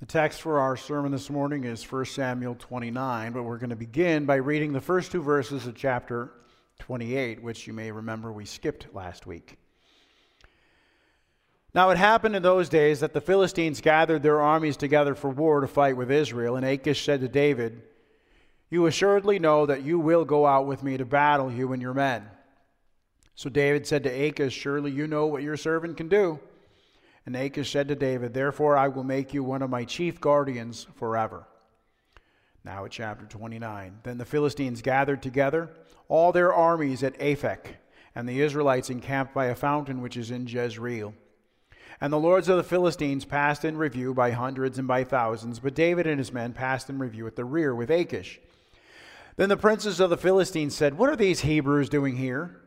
The text for our sermon this morning is 1 Samuel 29, but we're going to begin by reading the first two verses of chapter 28, which you may remember we skipped last week. Now it happened in those days that the Philistines gathered their armies together for war to fight with Israel, and Achish said to David, You assuredly know that you will go out with me to battle, you and your men. So David said to Achish, Surely you know what your servant can do. And Achish said to David, Therefore I will make you one of my chief guardians forever. Now at chapter 29. Then the Philistines gathered together all their armies at Aphek, and the Israelites encamped by a fountain which is in Jezreel. And the lords of the Philistines passed in review by hundreds and by thousands, but David and his men passed in review at the rear with Achish. Then the princes of the Philistines said, What are these Hebrews doing here?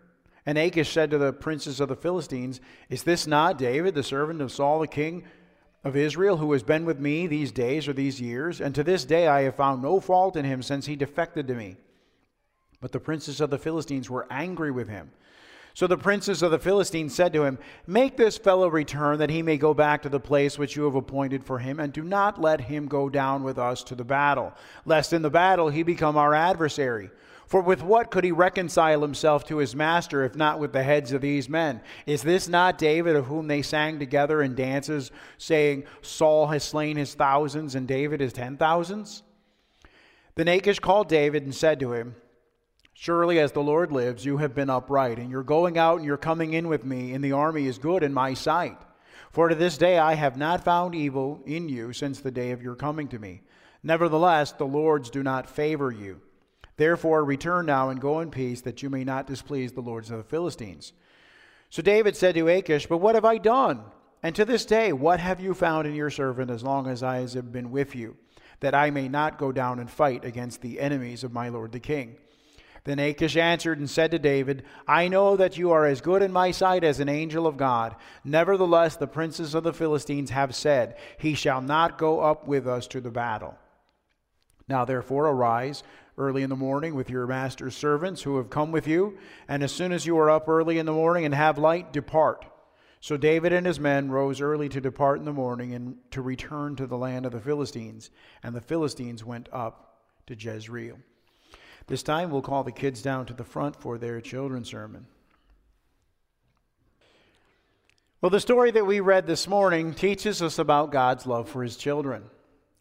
And Achish said to the princes of the Philistines, Is this not David, the servant of Saul the king of Israel, who has been with me these days or these years? And to this day I have found no fault in him since he defected to me. But the princes of the Philistines were angry with him. So the princes of the Philistines said to him, Make this fellow return, that he may go back to the place which you have appointed for him, and do not let him go down with us to the battle, lest in the battle he become our adversary. For with what could he reconcile himself to his master if not with the heads of these men? Is this not David of whom they sang together in dances, saying, Saul has slain his thousands and David his ten thousands? Then Achish called David and said to him, Surely as the Lord lives, you have been upright, and your going out and your coming in with me in the army is good in my sight. For to this day I have not found evil in you since the day of your coming to me. Nevertheless, the Lords do not favor you. Therefore, return now and go in peace, that you may not displease the lords of the Philistines. So David said to Achish, But what have I done? And to this day, what have you found in your servant as long as I have been with you, that I may not go down and fight against the enemies of my lord the king? Then Achish answered and said to David, I know that you are as good in my sight as an angel of God. Nevertheless, the princes of the Philistines have said, He shall not go up with us to the battle. Now therefore, arise early in the morning with your master's servants who have come with you, and as soon as you are up early in the morning and have light, depart. So David and his men rose early to depart in the morning and to return to the land of the Philistines, and the Philistines went up to Jezreel. This time we'll call the kids down to the front for their children's sermon. Well, the story that we read this morning teaches us about God's love for his children.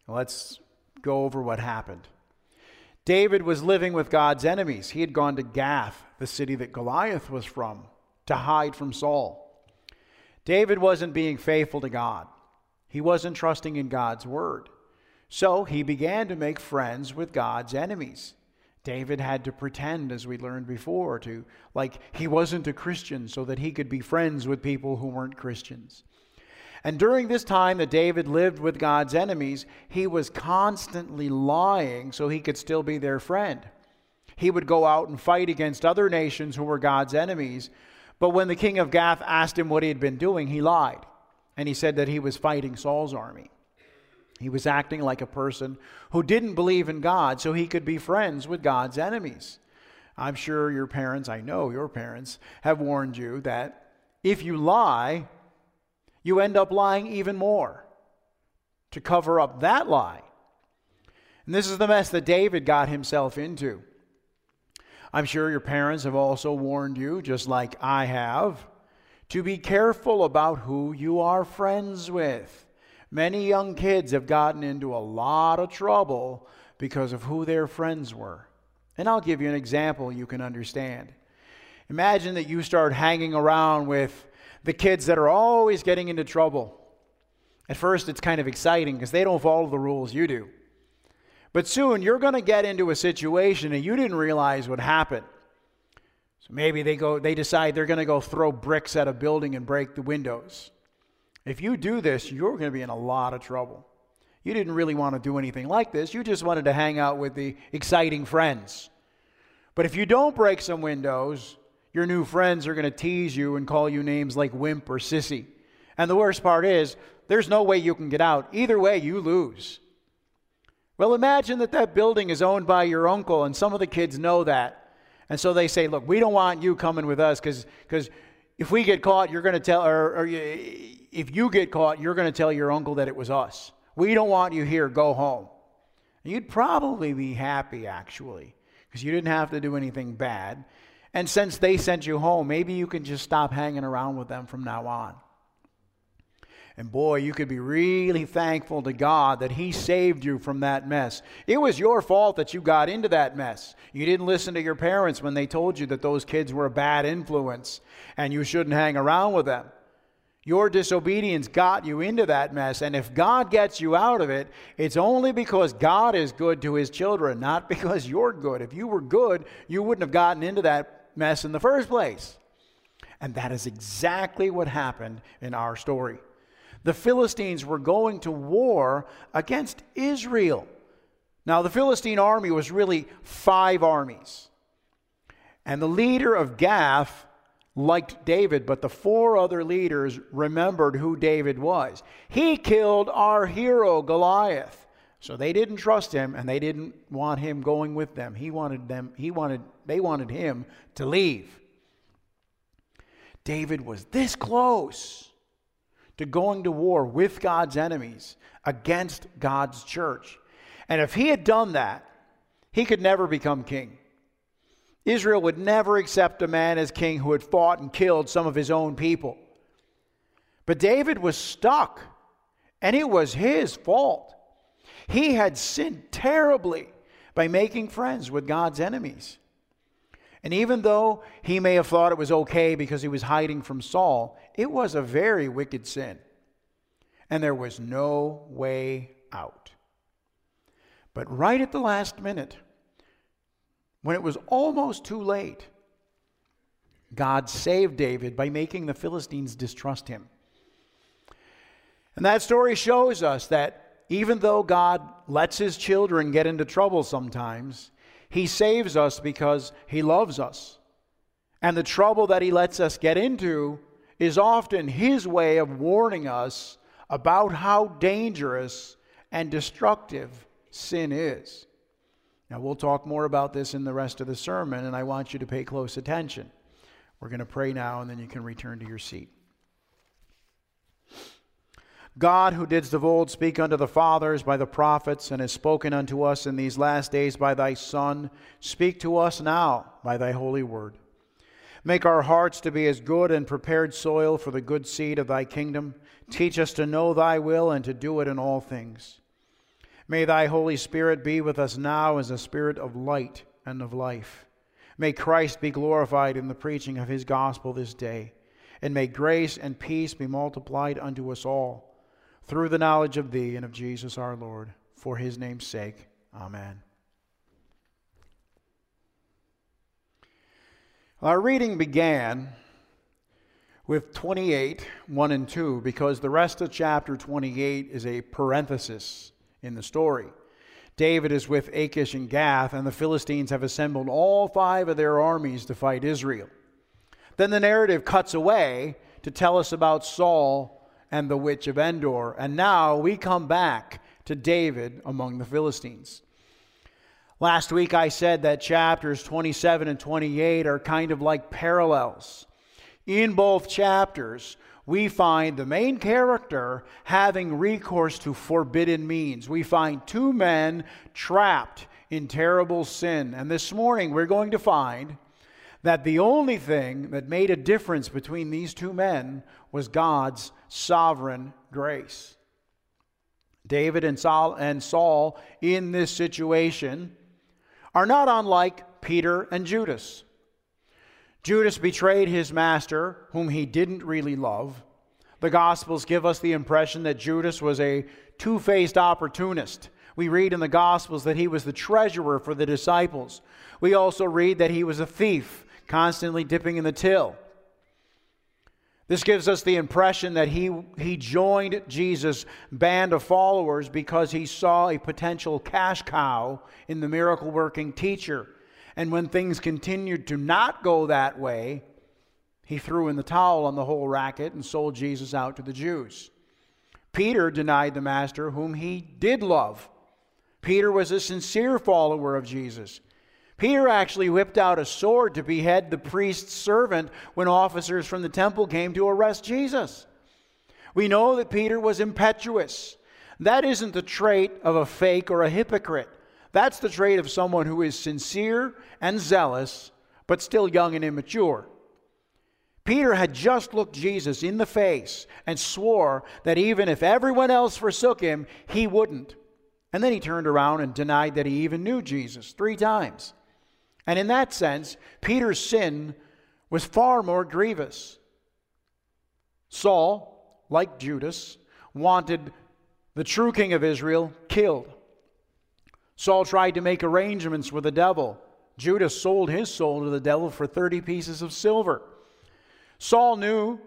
Let's go over what happened. David was living with God's enemies. He had gone to Gath, the city that Goliath was from, to hide from Saul. David wasn't being faithful to God, he wasn't trusting in God's word. So he began to make friends with God's enemies. David had to pretend, as we learned before, to like he wasn't a Christian so that he could be friends with people who weren't Christians. And during this time that David lived with God's enemies, he was constantly lying so he could still be their friend. He would go out and fight against other nations who were God's enemies. But when the king of Gath asked him what he had been doing, he lied. And he said that he was fighting Saul's army. He was acting like a person who didn't believe in God so he could be friends with God's enemies. I'm sure your parents, I know your parents, have warned you that if you lie, you end up lying even more to cover up that lie. And this is the mess that David got himself into. I'm sure your parents have also warned you, just like I have, to be careful about who you are friends with. Many young kids have gotten into a lot of trouble because of who their friends were. And I'll give you an example you can understand. Imagine that you start hanging around with the kids that are always getting into trouble. At first, it's kind of exciting because they don't follow the rules you do. But soon, you're going to get into a situation and you didn't realize what happened. So maybe they, go, they decide they're going to go throw bricks at a building and break the windows. If you do this, you're going to be in a lot of trouble. You didn't really want to do anything like this. You just wanted to hang out with the exciting friends. But if you don't break some windows, your new friends are going to tease you and call you names like wimp or sissy. And the worst part is, there's no way you can get out. Either way, you lose. Well, imagine that that building is owned by your uncle, and some of the kids know that. And so they say, Look, we don't want you coming with us because if we get caught, you're going to tell, or, or if you get caught, you're going to tell your uncle that it was us. We don't want you here. Go home. You'd probably be happy, actually, because you didn't have to do anything bad. And since they sent you home, maybe you can just stop hanging around with them from now on. And boy, you could be really thankful to God that He saved you from that mess. It was your fault that you got into that mess. You didn't listen to your parents when they told you that those kids were a bad influence and you shouldn't hang around with them. Your disobedience got you into that mess. And if God gets you out of it, it's only because God is good to His children, not because you're good. If you were good, you wouldn't have gotten into that mess in the first place. And that is exactly what happened in our story the Philistines were going to war against Israel. Now, the Philistine army was really five armies. And the leader of Gath liked David, but the four other leaders remembered who David was. He killed our hero, Goliath. So they didn't trust him and they didn't want him going with them. He wanted them, he wanted, they wanted him to leave. David was this close to going to war with God's enemies against God's church. And if he had done that, he could never become king. Israel would never accept a man as king who had fought and killed some of his own people. But David was stuck, and it was his fault. He had sinned terribly by making friends with God's enemies. And even though he may have thought it was okay because he was hiding from Saul, it was a very wicked sin. And there was no way out. But right at the last minute, when it was almost too late, God saved David by making the Philistines distrust him. And that story shows us that even though God lets his children get into trouble sometimes, he saves us because He loves us. And the trouble that He lets us get into is often His way of warning us about how dangerous and destructive sin is. Now, we'll talk more about this in the rest of the sermon, and I want you to pay close attention. We're going to pray now, and then you can return to your seat. God, who didst of old speak unto the fathers by the prophets, and has spoken unto us in these last days by thy Son, speak to us now by thy holy word. Make our hearts to be as good and prepared soil for the good seed of thy kingdom. Teach us to know thy will and to do it in all things. May thy Holy Spirit be with us now as a spirit of light and of life. May Christ be glorified in the preaching of his gospel this day, and may grace and peace be multiplied unto us all through the knowledge of thee and of Jesus our Lord, for his name's sake. Amen. Our reading began with 28, 1 and 2, because the rest of chapter 28 is a parenthesis in the story. David is with Achish and Gath, and the Philistines have assembled all five of their armies to fight Israel. Then the narrative cuts away to tell us about Saul and the witch of Endor. And now we come back to David among the Philistines. Last week I said that chapters 27 and 28 are kind of like parallels. In both chapters, we find the main character having recourse to forbidden means. We find two men trapped in terrible sin. And this morning we're going to find that the only thing that made a difference between these two men was God's sovereign grace. David and Saul, and Saul in this situation are not unlike Peter and Judas. Judas betrayed his master, whom he didn't really love. The Gospels give us the impression that Judas was a two faced opportunist. We read in the Gospels that he was the treasurer for the disciples. We also read that he was a thief, constantly dipping in the till. This gives us the impression that he, he joined Jesus' band of followers because he saw a potential cash cow in the miracle working teacher. And when things continued to not go that way, he threw in the towel on the whole racket and sold Jesus out to the Jews. Peter denied the master whom he did love. Peter was a sincere follower of Jesus. Peter actually whipped out a sword to behead the priest's servant when officers from the temple came to arrest Jesus. We know that Peter was impetuous, That isn't the trait of a fake or a hypocrite. That's the trait of someone who is sincere and zealous, but still young and immature. Peter had just looked Jesus in the face and swore that even if everyone else forsook him, he wouldn't. And then he turned around and denied that he even knew Jesus three times. And in that sense, Peter's sin was far more grievous. Saul, like Judas, wanted the true king of Israel killed. Saul tried to make arrangements with the devil. Judas sold his soul to the devil for 30 pieces of silver. Saul knew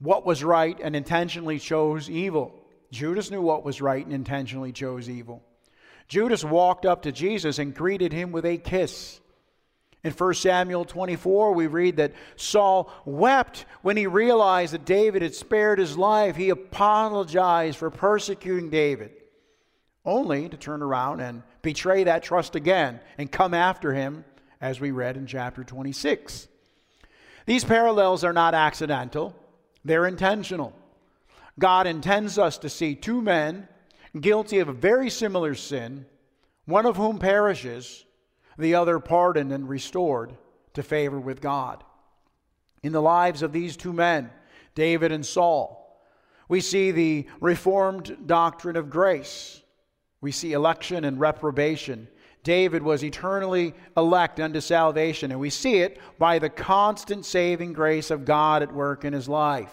what was right and intentionally chose evil. Judas knew what was right and intentionally chose evil. Judas walked up to Jesus and greeted him with a kiss. In 1 Samuel 24, we read that Saul wept when he realized that David had spared his life. He apologized for persecuting David, only to turn around and betray that trust again and come after him, as we read in chapter 26. These parallels are not accidental, they're intentional. God intends us to see two men guilty of a very similar sin, one of whom perishes, the other pardoned and restored to favor with God. In the lives of these two men, David and Saul, we see the reformed doctrine of grace. We see election and reprobation David was eternally elect unto salvation, and we see it by the constant saving grace of God at work in his life.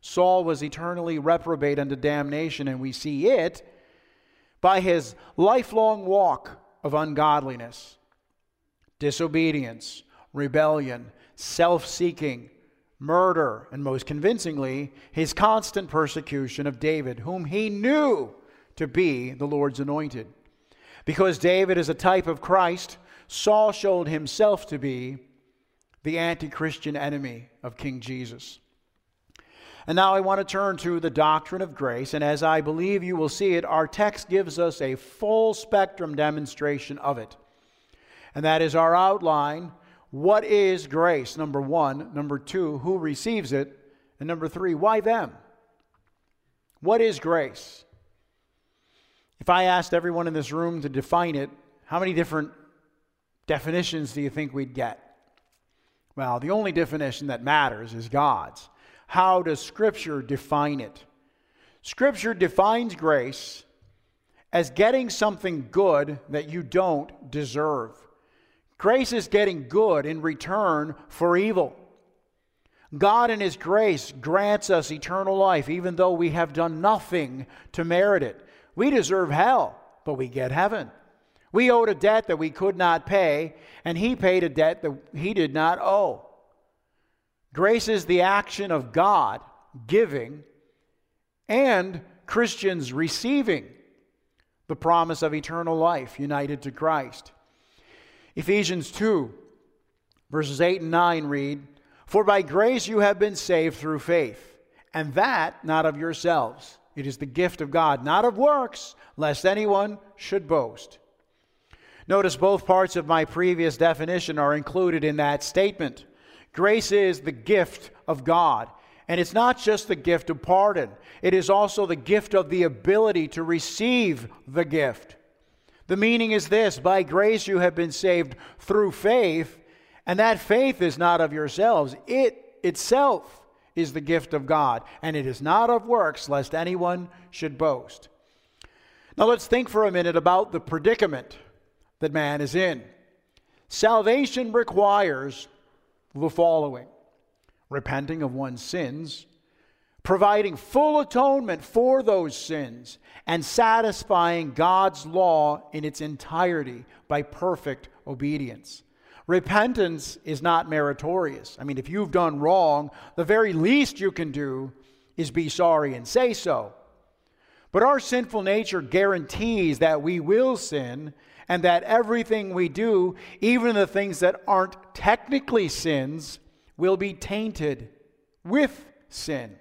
Saul was eternally reprobate unto damnation, and we see it by his lifelong walk of ungodliness, disobedience, rebellion, self seeking, murder, and most convincingly, his constant persecution of David, whom he knew to be the Lord's anointed. Because David is a type of Christ, Saul showed himself to be the anti Christian enemy of King Jesus. And now I want to turn to the doctrine of grace, and as I believe you will see it, our text gives us a full spectrum demonstration of it. And that is our outline. What is grace? Number one. Number two, who receives it? And number three, why them? What is grace? If I asked everyone in this room to define it, how many different definitions do you think we'd get? Well, the only definition that matters is God's. How does Scripture define it? Scripture defines grace as getting something good that you don't deserve. Grace is getting good in return for evil. God, in His grace, grants us eternal life, even though we have done nothing to merit it. We deserve hell, but we get heaven. We owed a debt that we could not pay, and he paid a debt that he did not owe. Grace is the action of God giving and Christians receiving the promise of eternal life united to Christ. Ephesians 2, verses 8 and 9 read For by grace you have been saved through faith, and that not of yourselves. It is the gift of God, not of works, lest anyone should boast. Notice both parts of my previous definition are included in that statement. Grace is the gift of God. And it's not just the gift of pardon, it is also the gift of the ability to receive the gift. The meaning is this by grace you have been saved through faith, and that faith is not of yourselves, it itself is the gift of God, and it is not of works, lest anyone should boast. Now let's think for a minute about the predicament that man is in. Salvation requires the following repenting of one's sins, providing full atonement for those sins, and satisfying God's law in its entirety by perfect obedience. Repentance is not meritorious. I mean, if you've done wrong, the very least you can do is be sorry and say so. But our sinful nature guarantees that we will sin and that everything we do, even the things that aren't technically sins, will be tainted with sin.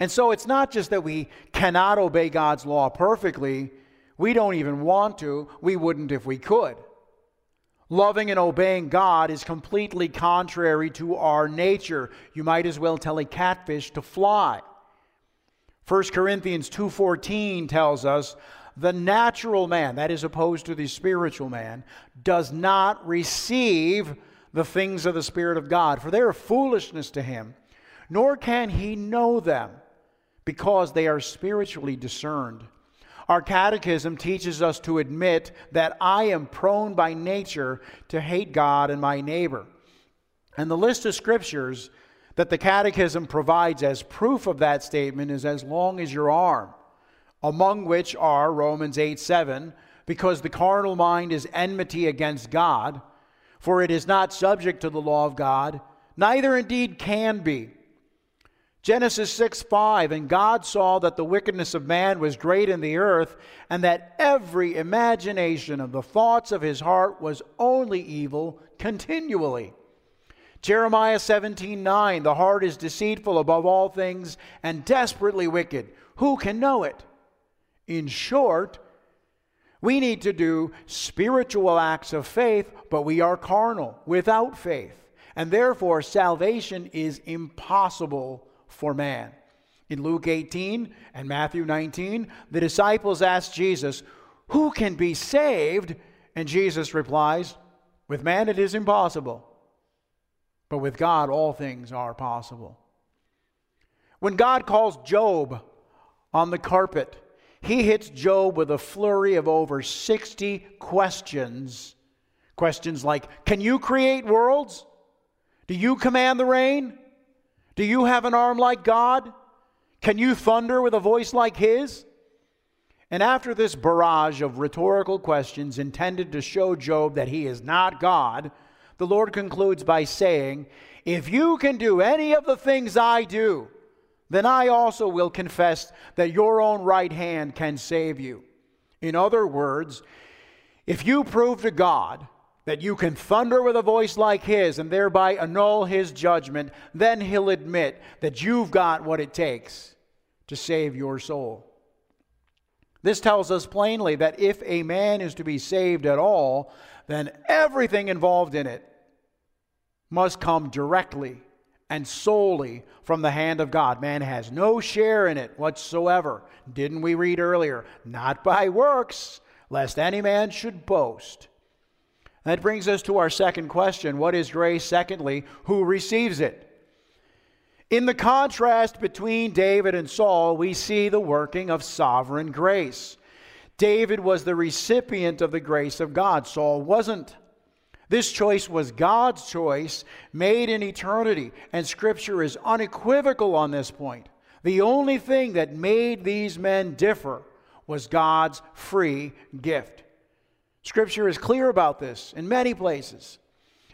And so it's not just that we cannot obey God's law perfectly, we don't even want to, we wouldn't if we could. Loving and obeying God is completely contrary to our nature. You might as well tell a catfish to fly. 1 Corinthians 2:14 tells us the natural man, that is opposed to the spiritual man, does not receive the things of the Spirit of God, for they are foolishness to him, nor can he know them, because they are spiritually discerned. Our catechism teaches us to admit that I am prone by nature to hate God and my neighbor. And the list of scriptures that the catechism provides as proof of that statement is as long as your arm among which are Romans 8 7, because the carnal mind is enmity against God, for it is not subject to the law of God, neither indeed can be. Genesis 6 5, and God saw that the wickedness of man was great in the earth, and that every imagination of the thoughts of his heart was only evil continually. Jeremiah 17 9, the heart is deceitful above all things and desperately wicked. Who can know it? In short, we need to do spiritual acts of faith, but we are carnal without faith. And therefore, salvation is impossible for man. In Luke 18 and Matthew 19, the disciples asked Jesus, Who can be saved? And Jesus replies, With man it is impossible, but with God all things are possible. When God calls Job on the carpet he hits Job with a flurry of over 60 questions. Questions like Can you create worlds? Do you command the rain? Do you have an arm like God? Can you thunder with a voice like His? And after this barrage of rhetorical questions intended to show Job that he is not God, the Lord concludes by saying, If you can do any of the things I do, then I also will confess that your own right hand can save you. In other words, if you prove to God that you can thunder with a voice like his and thereby annul his judgment, then he'll admit that you've got what it takes to save your soul. This tells us plainly that if a man is to be saved at all, then everything involved in it must come directly and solely from the hand of God. Man has no share in it whatsoever. Didn't we read earlier? Not by works, lest any man should boast. That brings us to our second question What is grace? Secondly, who receives it? In the contrast between David and Saul, we see the working of sovereign grace. David was the recipient of the grace of God, Saul wasn't. This choice was God's choice made in eternity, and Scripture is unequivocal on this point. The only thing that made these men differ was God's free gift. Scripture is clear about this in many places.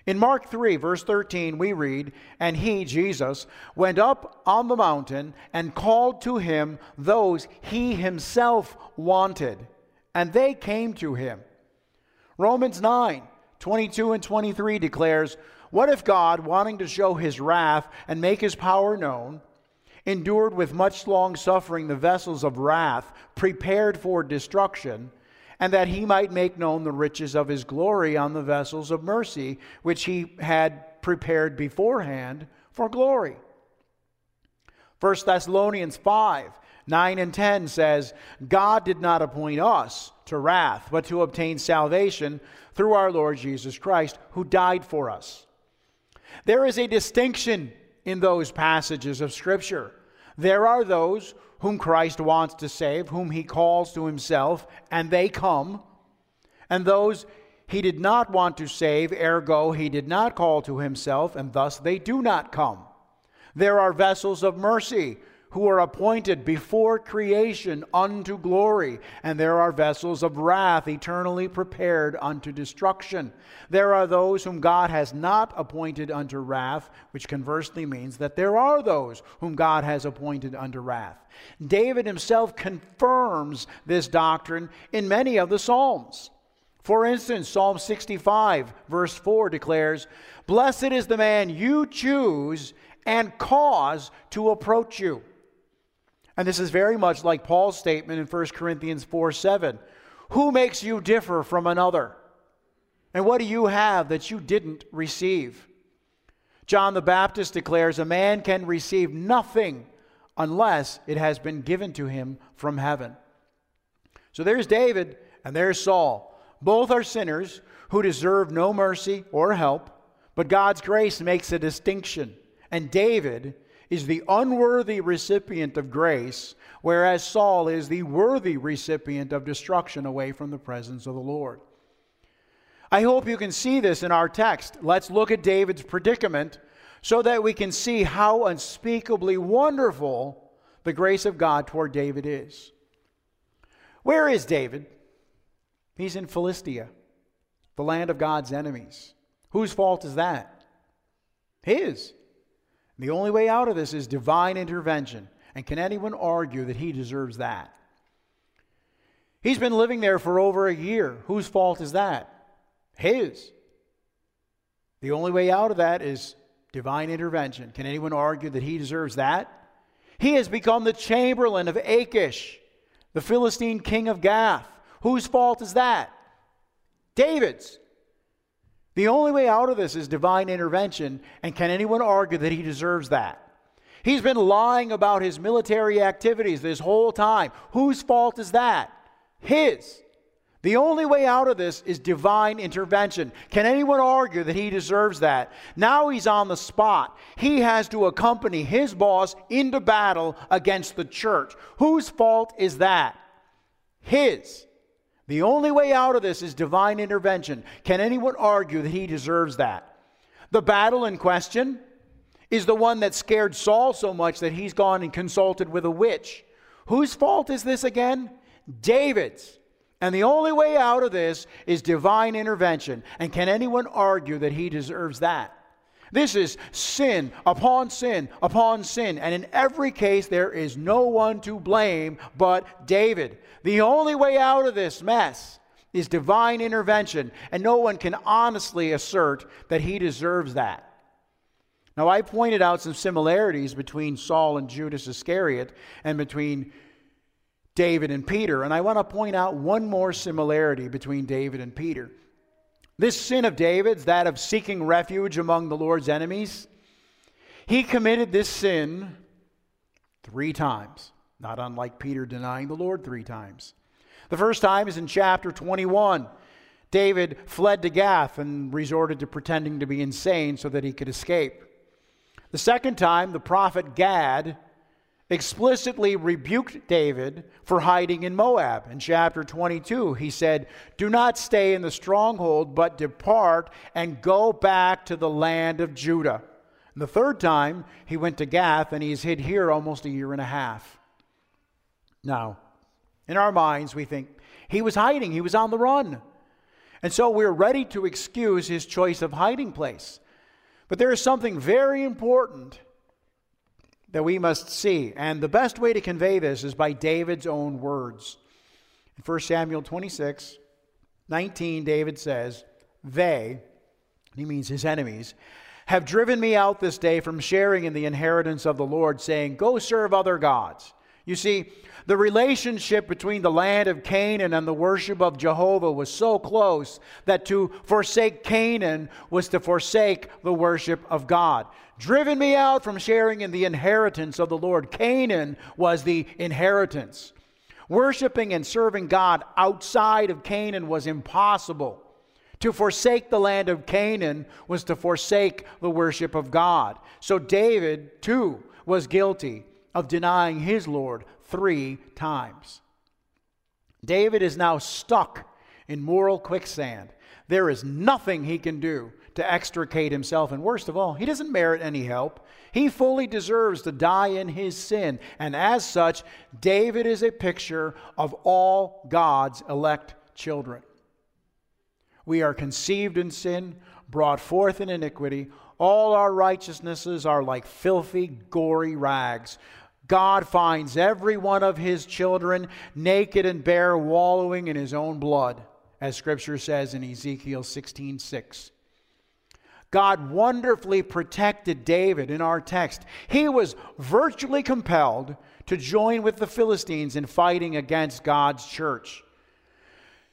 In Mark 3, verse 13, we read, And he, Jesus, went up on the mountain and called to him those he himself wanted, and they came to him. Romans 9, 22 and 23 declares, What if God, wanting to show his wrath and make his power known, endured with much long suffering the vessels of wrath prepared for destruction, and that he might make known the riches of his glory on the vessels of mercy, which he had prepared beforehand for glory? 1 Thessalonians 5 9 and 10 says, God did not appoint us to wrath, but to obtain salvation through our Lord Jesus Christ, who died for us. There is a distinction in those passages of Scripture. There are those whom Christ wants to save, whom he calls to himself, and they come, and those he did not want to save, ergo, he did not call to himself, and thus they do not come. There are vessels of mercy who are appointed before creation unto glory, and there are vessels of wrath eternally prepared unto destruction. There are those whom God has not appointed unto wrath, which conversely means that there are those whom God has appointed unto wrath. David himself confirms this doctrine in many of the Psalms. For instance, Psalm 65, verse 4 declares, Blessed is the man you choose and cause to approach you. And this is very much like Paul's statement in 1 Corinthians 4 7. Who makes you differ from another? And what do you have that you didn't receive? John the Baptist declares a man can receive nothing unless it has been given to him from heaven. So there's David and there's Saul. Both are sinners who deserve no mercy or help, but God's grace makes a distinction. And David is the unworthy recipient of grace, whereas Saul is the worthy recipient of destruction away from the presence of the Lord. I hope you can see this in our text. Let's look at David's predicament so that we can see how unspeakably wonderful the grace of God toward David is. Where is David? He's in Philistia, the land of God's enemies. Whose fault is that? His. The only way out of this is divine intervention. And can anyone argue that he deserves that? He's been living there for over a year. Whose fault is that? His. The only way out of that is divine intervention. Can anyone argue that he deserves that? He has become the chamberlain of Achish, the Philistine king of Gath. Whose fault is that? David's. The only way out of this is divine intervention, and can anyone argue that he deserves that? He's been lying about his military activities this whole time. Whose fault is that? His. The only way out of this is divine intervention. Can anyone argue that he deserves that? Now he's on the spot. He has to accompany his boss into battle against the church. Whose fault is that? His. The only way out of this is divine intervention. Can anyone argue that he deserves that? The battle in question is the one that scared Saul so much that he's gone and consulted with a witch. Whose fault is this again? David's. And the only way out of this is divine intervention. And can anyone argue that he deserves that? This is sin upon sin upon sin. And in every case, there is no one to blame but David. The only way out of this mess is divine intervention. And no one can honestly assert that he deserves that. Now, I pointed out some similarities between Saul and Judas Iscariot and between David and Peter. And I want to point out one more similarity between David and Peter. This sin of David's, that of seeking refuge among the Lord's enemies, he committed this sin three times, not unlike Peter denying the Lord three times. The first time is in chapter 21. David fled to Gath and resorted to pretending to be insane so that he could escape. The second time, the prophet Gad explicitly rebuked David for hiding in Moab. In chapter 22, he said, Do not stay in the stronghold, but depart and go back to the land of Judah. And the third time, he went to Gath, and he's hid here almost a year and a half. Now, in our minds, we think he was hiding, he was on the run. And so we're ready to excuse his choice of hiding place. But there is something very important that we must see. And the best way to convey this is by David's own words. In 1 Samuel 26, 19, David says, They, he means his enemies, have driven me out this day from sharing in the inheritance of the Lord, saying, Go serve other gods. You see, the relationship between the land of Canaan and the worship of Jehovah was so close that to forsake Canaan was to forsake the worship of God. Driven me out from sharing in the inheritance of the Lord. Canaan was the inheritance. Worshipping and serving God outside of Canaan was impossible. To forsake the land of Canaan was to forsake the worship of God. So David, too, was guilty of denying his Lord three times. David is now stuck in moral quicksand. There is nothing he can do to extricate himself. And worst of all, he doesn't merit any help. He fully deserves to die in his sin. And as such, David is a picture of all God's elect children. We are conceived in sin, brought forth in iniquity. All our righteousnesses are like filthy, gory rags. God finds every one of his children naked and bare, wallowing in his own blood, as scripture says in Ezekiel 16 6. God wonderfully protected David in our text. He was virtually compelled to join with the Philistines in fighting against God's church.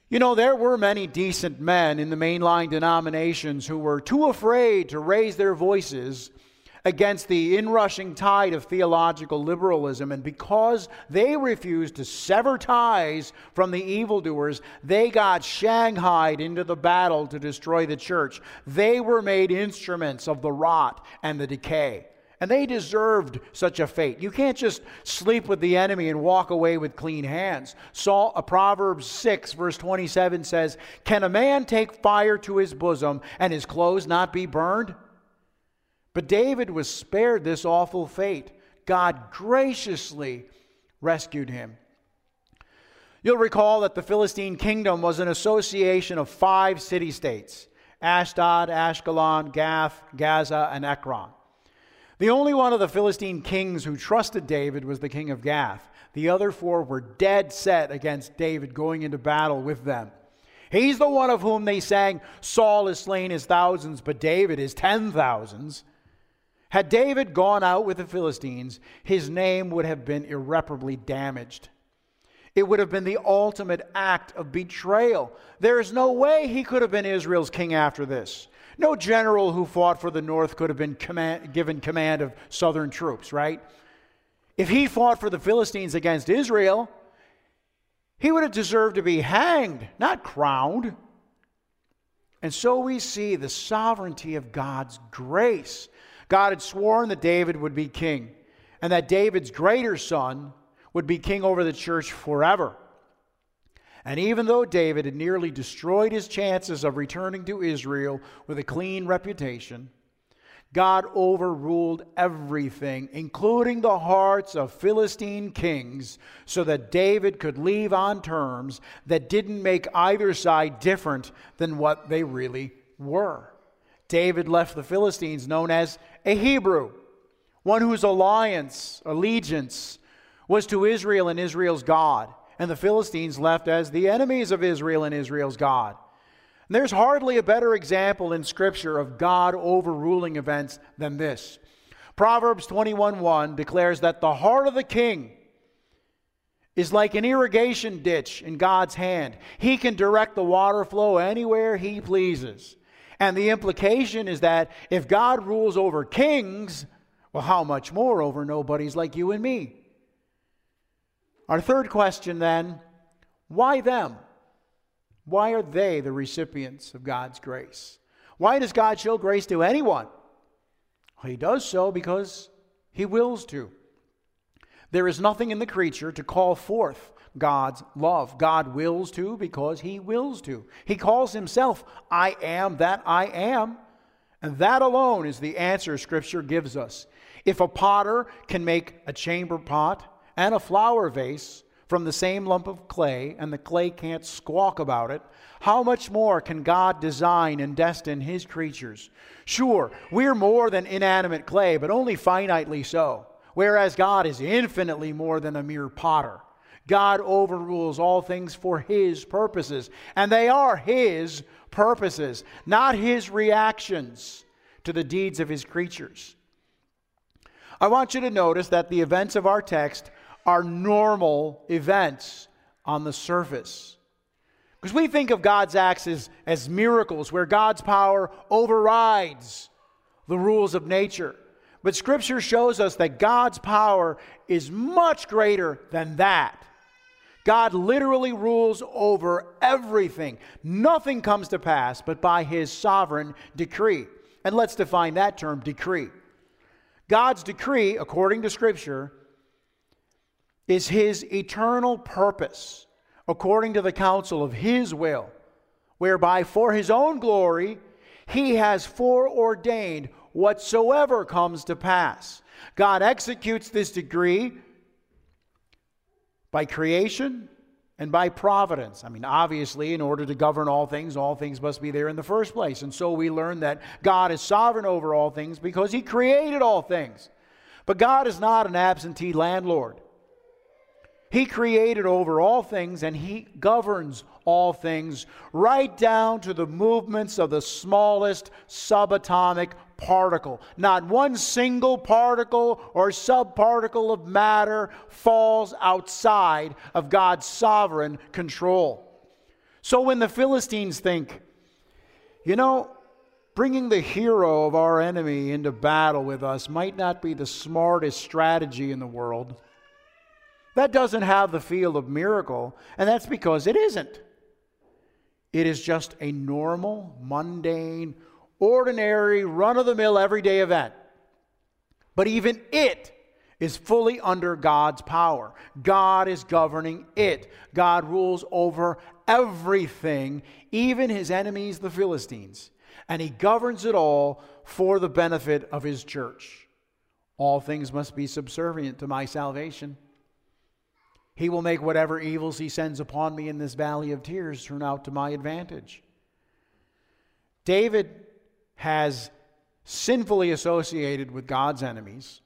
You know, there were many decent men in the mainline denominations who were too afraid to raise their voices against the inrushing tide of theological liberalism. And because they refused to sever ties from the evildoers, they got shanghaied into the battle to destroy the church. They were made instruments of the rot and the decay. And they deserved such a fate. You can't just sleep with the enemy and walk away with clean hands. Saul, uh, Proverbs 6, verse 27 says, Can a man take fire to his bosom and his clothes not be burned? But David was spared this awful fate. God graciously rescued him. You'll recall that the Philistine kingdom was an association of five city states Ashdod, Ashkelon, Gath, Gaza, and Ekron. The only one of the Philistine kings who trusted David was the king of Gath. The other four were dead set against David going into battle with them. He's the one of whom they sang, Saul has slain his thousands, but David his ten thousands. Had David gone out with the Philistines, his name would have been irreparably damaged. It would have been the ultimate act of betrayal. There is no way he could have been Israel's king after this. No general who fought for the north could have been command, given command of southern troops, right? If he fought for the Philistines against Israel, he would have deserved to be hanged, not crowned. And so we see the sovereignty of God's grace. God had sworn that David would be king and that David's greater son would be king over the church forever. And even though David had nearly destroyed his chances of returning to Israel with a clean reputation, God overruled everything, including the hearts of Philistine kings, so that David could leave on terms that didn't make either side different than what they really were. David left the Philistines known as a Hebrew, one whose alliance, allegiance, was to Israel and Israel's God, and the Philistines left as the enemies of Israel and Israel's God. And there's hardly a better example in Scripture of God overruling events than this. Proverbs 21:1 declares that the heart of the king is like an irrigation ditch in God's hand. He can direct the water flow anywhere he pleases. And the implication is that if God rules over kings, well, how much more over nobodies like you and me? Our third question then why them? Why are they the recipients of God's grace? Why does God show grace to anyone? Well, he does so because he wills to. There is nothing in the creature to call forth God's love. God wills to because He wills to. He calls Himself, I am that I am. And that alone is the answer Scripture gives us. If a potter can make a chamber pot and a flower vase from the same lump of clay, and the clay can't squawk about it, how much more can God design and destine His creatures? Sure, we're more than inanimate clay, but only finitely so, whereas God is infinitely more than a mere potter. God overrules all things for His purposes, and they are His purposes, not His reactions to the deeds of His creatures. I want you to notice that the events of our text are normal events on the surface. Because we think of God's acts as, as miracles where God's power overrides the rules of nature. But Scripture shows us that God's power is much greater than that. God literally rules over everything. Nothing comes to pass but by his sovereign decree. And let's define that term decree. God's decree, according to Scripture, is his eternal purpose, according to the counsel of his will, whereby for his own glory he has foreordained whatsoever comes to pass. God executes this decree by creation and by providence. I mean, obviously, in order to govern all things, all things must be there in the first place. And so we learn that God is sovereign over all things because He created all things. But God is not an absentee landlord. He created over all things and He governs all things, right down to the movements of the smallest subatomic particle. Not one single particle or subparticle of matter falls outside of God's sovereign control. So when the Philistines think, you know, bringing the hero of our enemy into battle with us might not be the smartest strategy in the world. That doesn't have the feel of miracle, and that's because it isn't. It is just a normal, mundane, ordinary, run of the mill, everyday event. But even it is fully under God's power. God is governing it. God rules over everything, even his enemies, the Philistines. And he governs it all for the benefit of his church. All things must be subservient to my salvation. He will make whatever evils he sends upon me in this valley of tears turn out to my advantage. David has sinfully associated with God's enemies,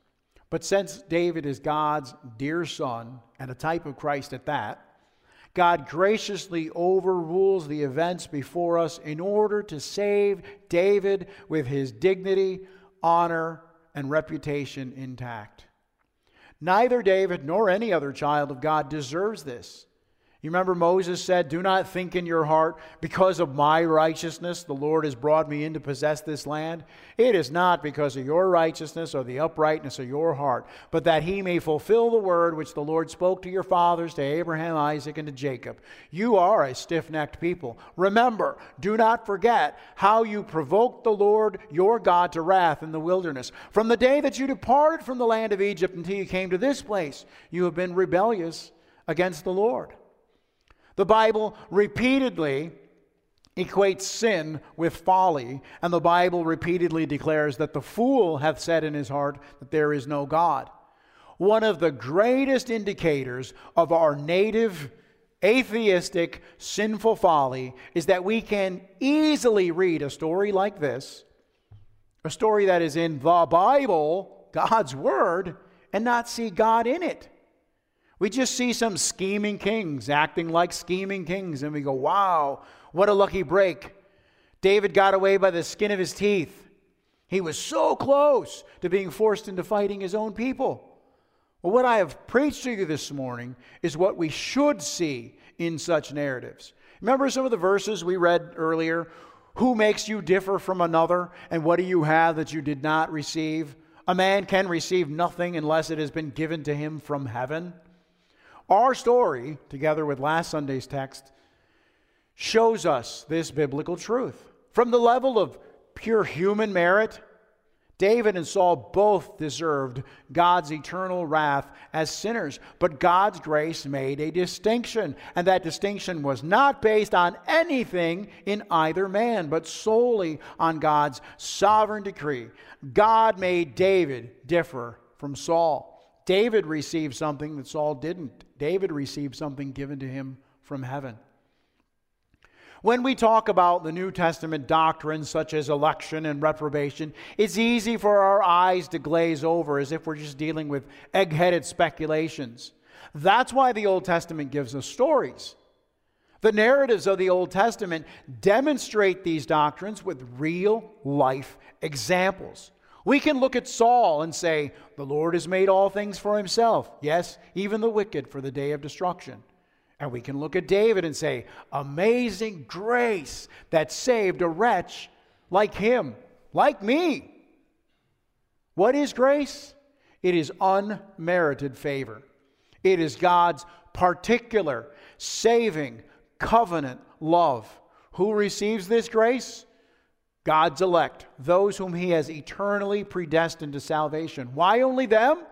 but since David is God's dear son and a type of Christ at that, God graciously overrules the events before us in order to save David with his dignity, honor, and reputation intact. Neither David nor any other child of God deserves this. You remember Moses said, Do not think in your heart, because of my righteousness, the Lord has brought me in to possess this land. It is not because of your righteousness or the uprightness of your heart, but that he may fulfill the word which the Lord spoke to your fathers, to Abraham, Isaac, and to Jacob. You are a stiff necked people. Remember, do not forget how you provoked the Lord your God to wrath in the wilderness. From the day that you departed from the land of Egypt until you came to this place, you have been rebellious against the Lord. The Bible repeatedly equates sin with folly, and the Bible repeatedly declares that the fool hath said in his heart that there is no God. One of the greatest indicators of our native atheistic sinful folly is that we can easily read a story like this, a story that is in the Bible, God's Word, and not see God in it. We just see some scheming kings acting like scheming kings, and we go, wow, what a lucky break. David got away by the skin of his teeth. He was so close to being forced into fighting his own people. Well, what I have preached to you this morning is what we should see in such narratives. Remember some of the verses we read earlier? Who makes you differ from another, and what do you have that you did not receive? A man can receive nothing unless it has been given to him from heaven. Our story, together with last Sunday's text, shows us this biblical truth. From the level of pure human merit, David and Saul both deserved God's eternal wrath as sinners, but God's grace made a distinction, and that distinction was not based on anything in either man, but solely on God's sovereign decree. God made David differ from Saul. David received something that Saul didn't. David received something given to him from heaven. When we talk about the New Testament doctrines such as election and reprobation, it's easy for our eyes to glaze over as if we're just dealing with egg headed speculations. That's why the Old Testament gives us stories. The narratives of the Old Testament demonstrate these doctrines with real life examples. We can look at Saul and say, The Lord has made all things for himself. Yes, even the wicked for the day of destruction. And we can look at David and say, Amazing grace that saved a wretch like him, like me. What is grace? It is unmerited favor. It is God's particular, saving, covenant love. Who receives this grace? God's elect, those whom He has eternally predestined to salvation. Why only them?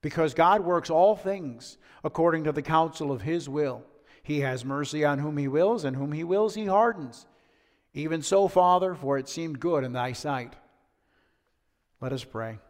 Because God works all things according to the counsel of His will. He has mercy on whom He wills, and whom He wills, He hardens. Even so, Father, for it seemed good in Thy sight. Let us pray.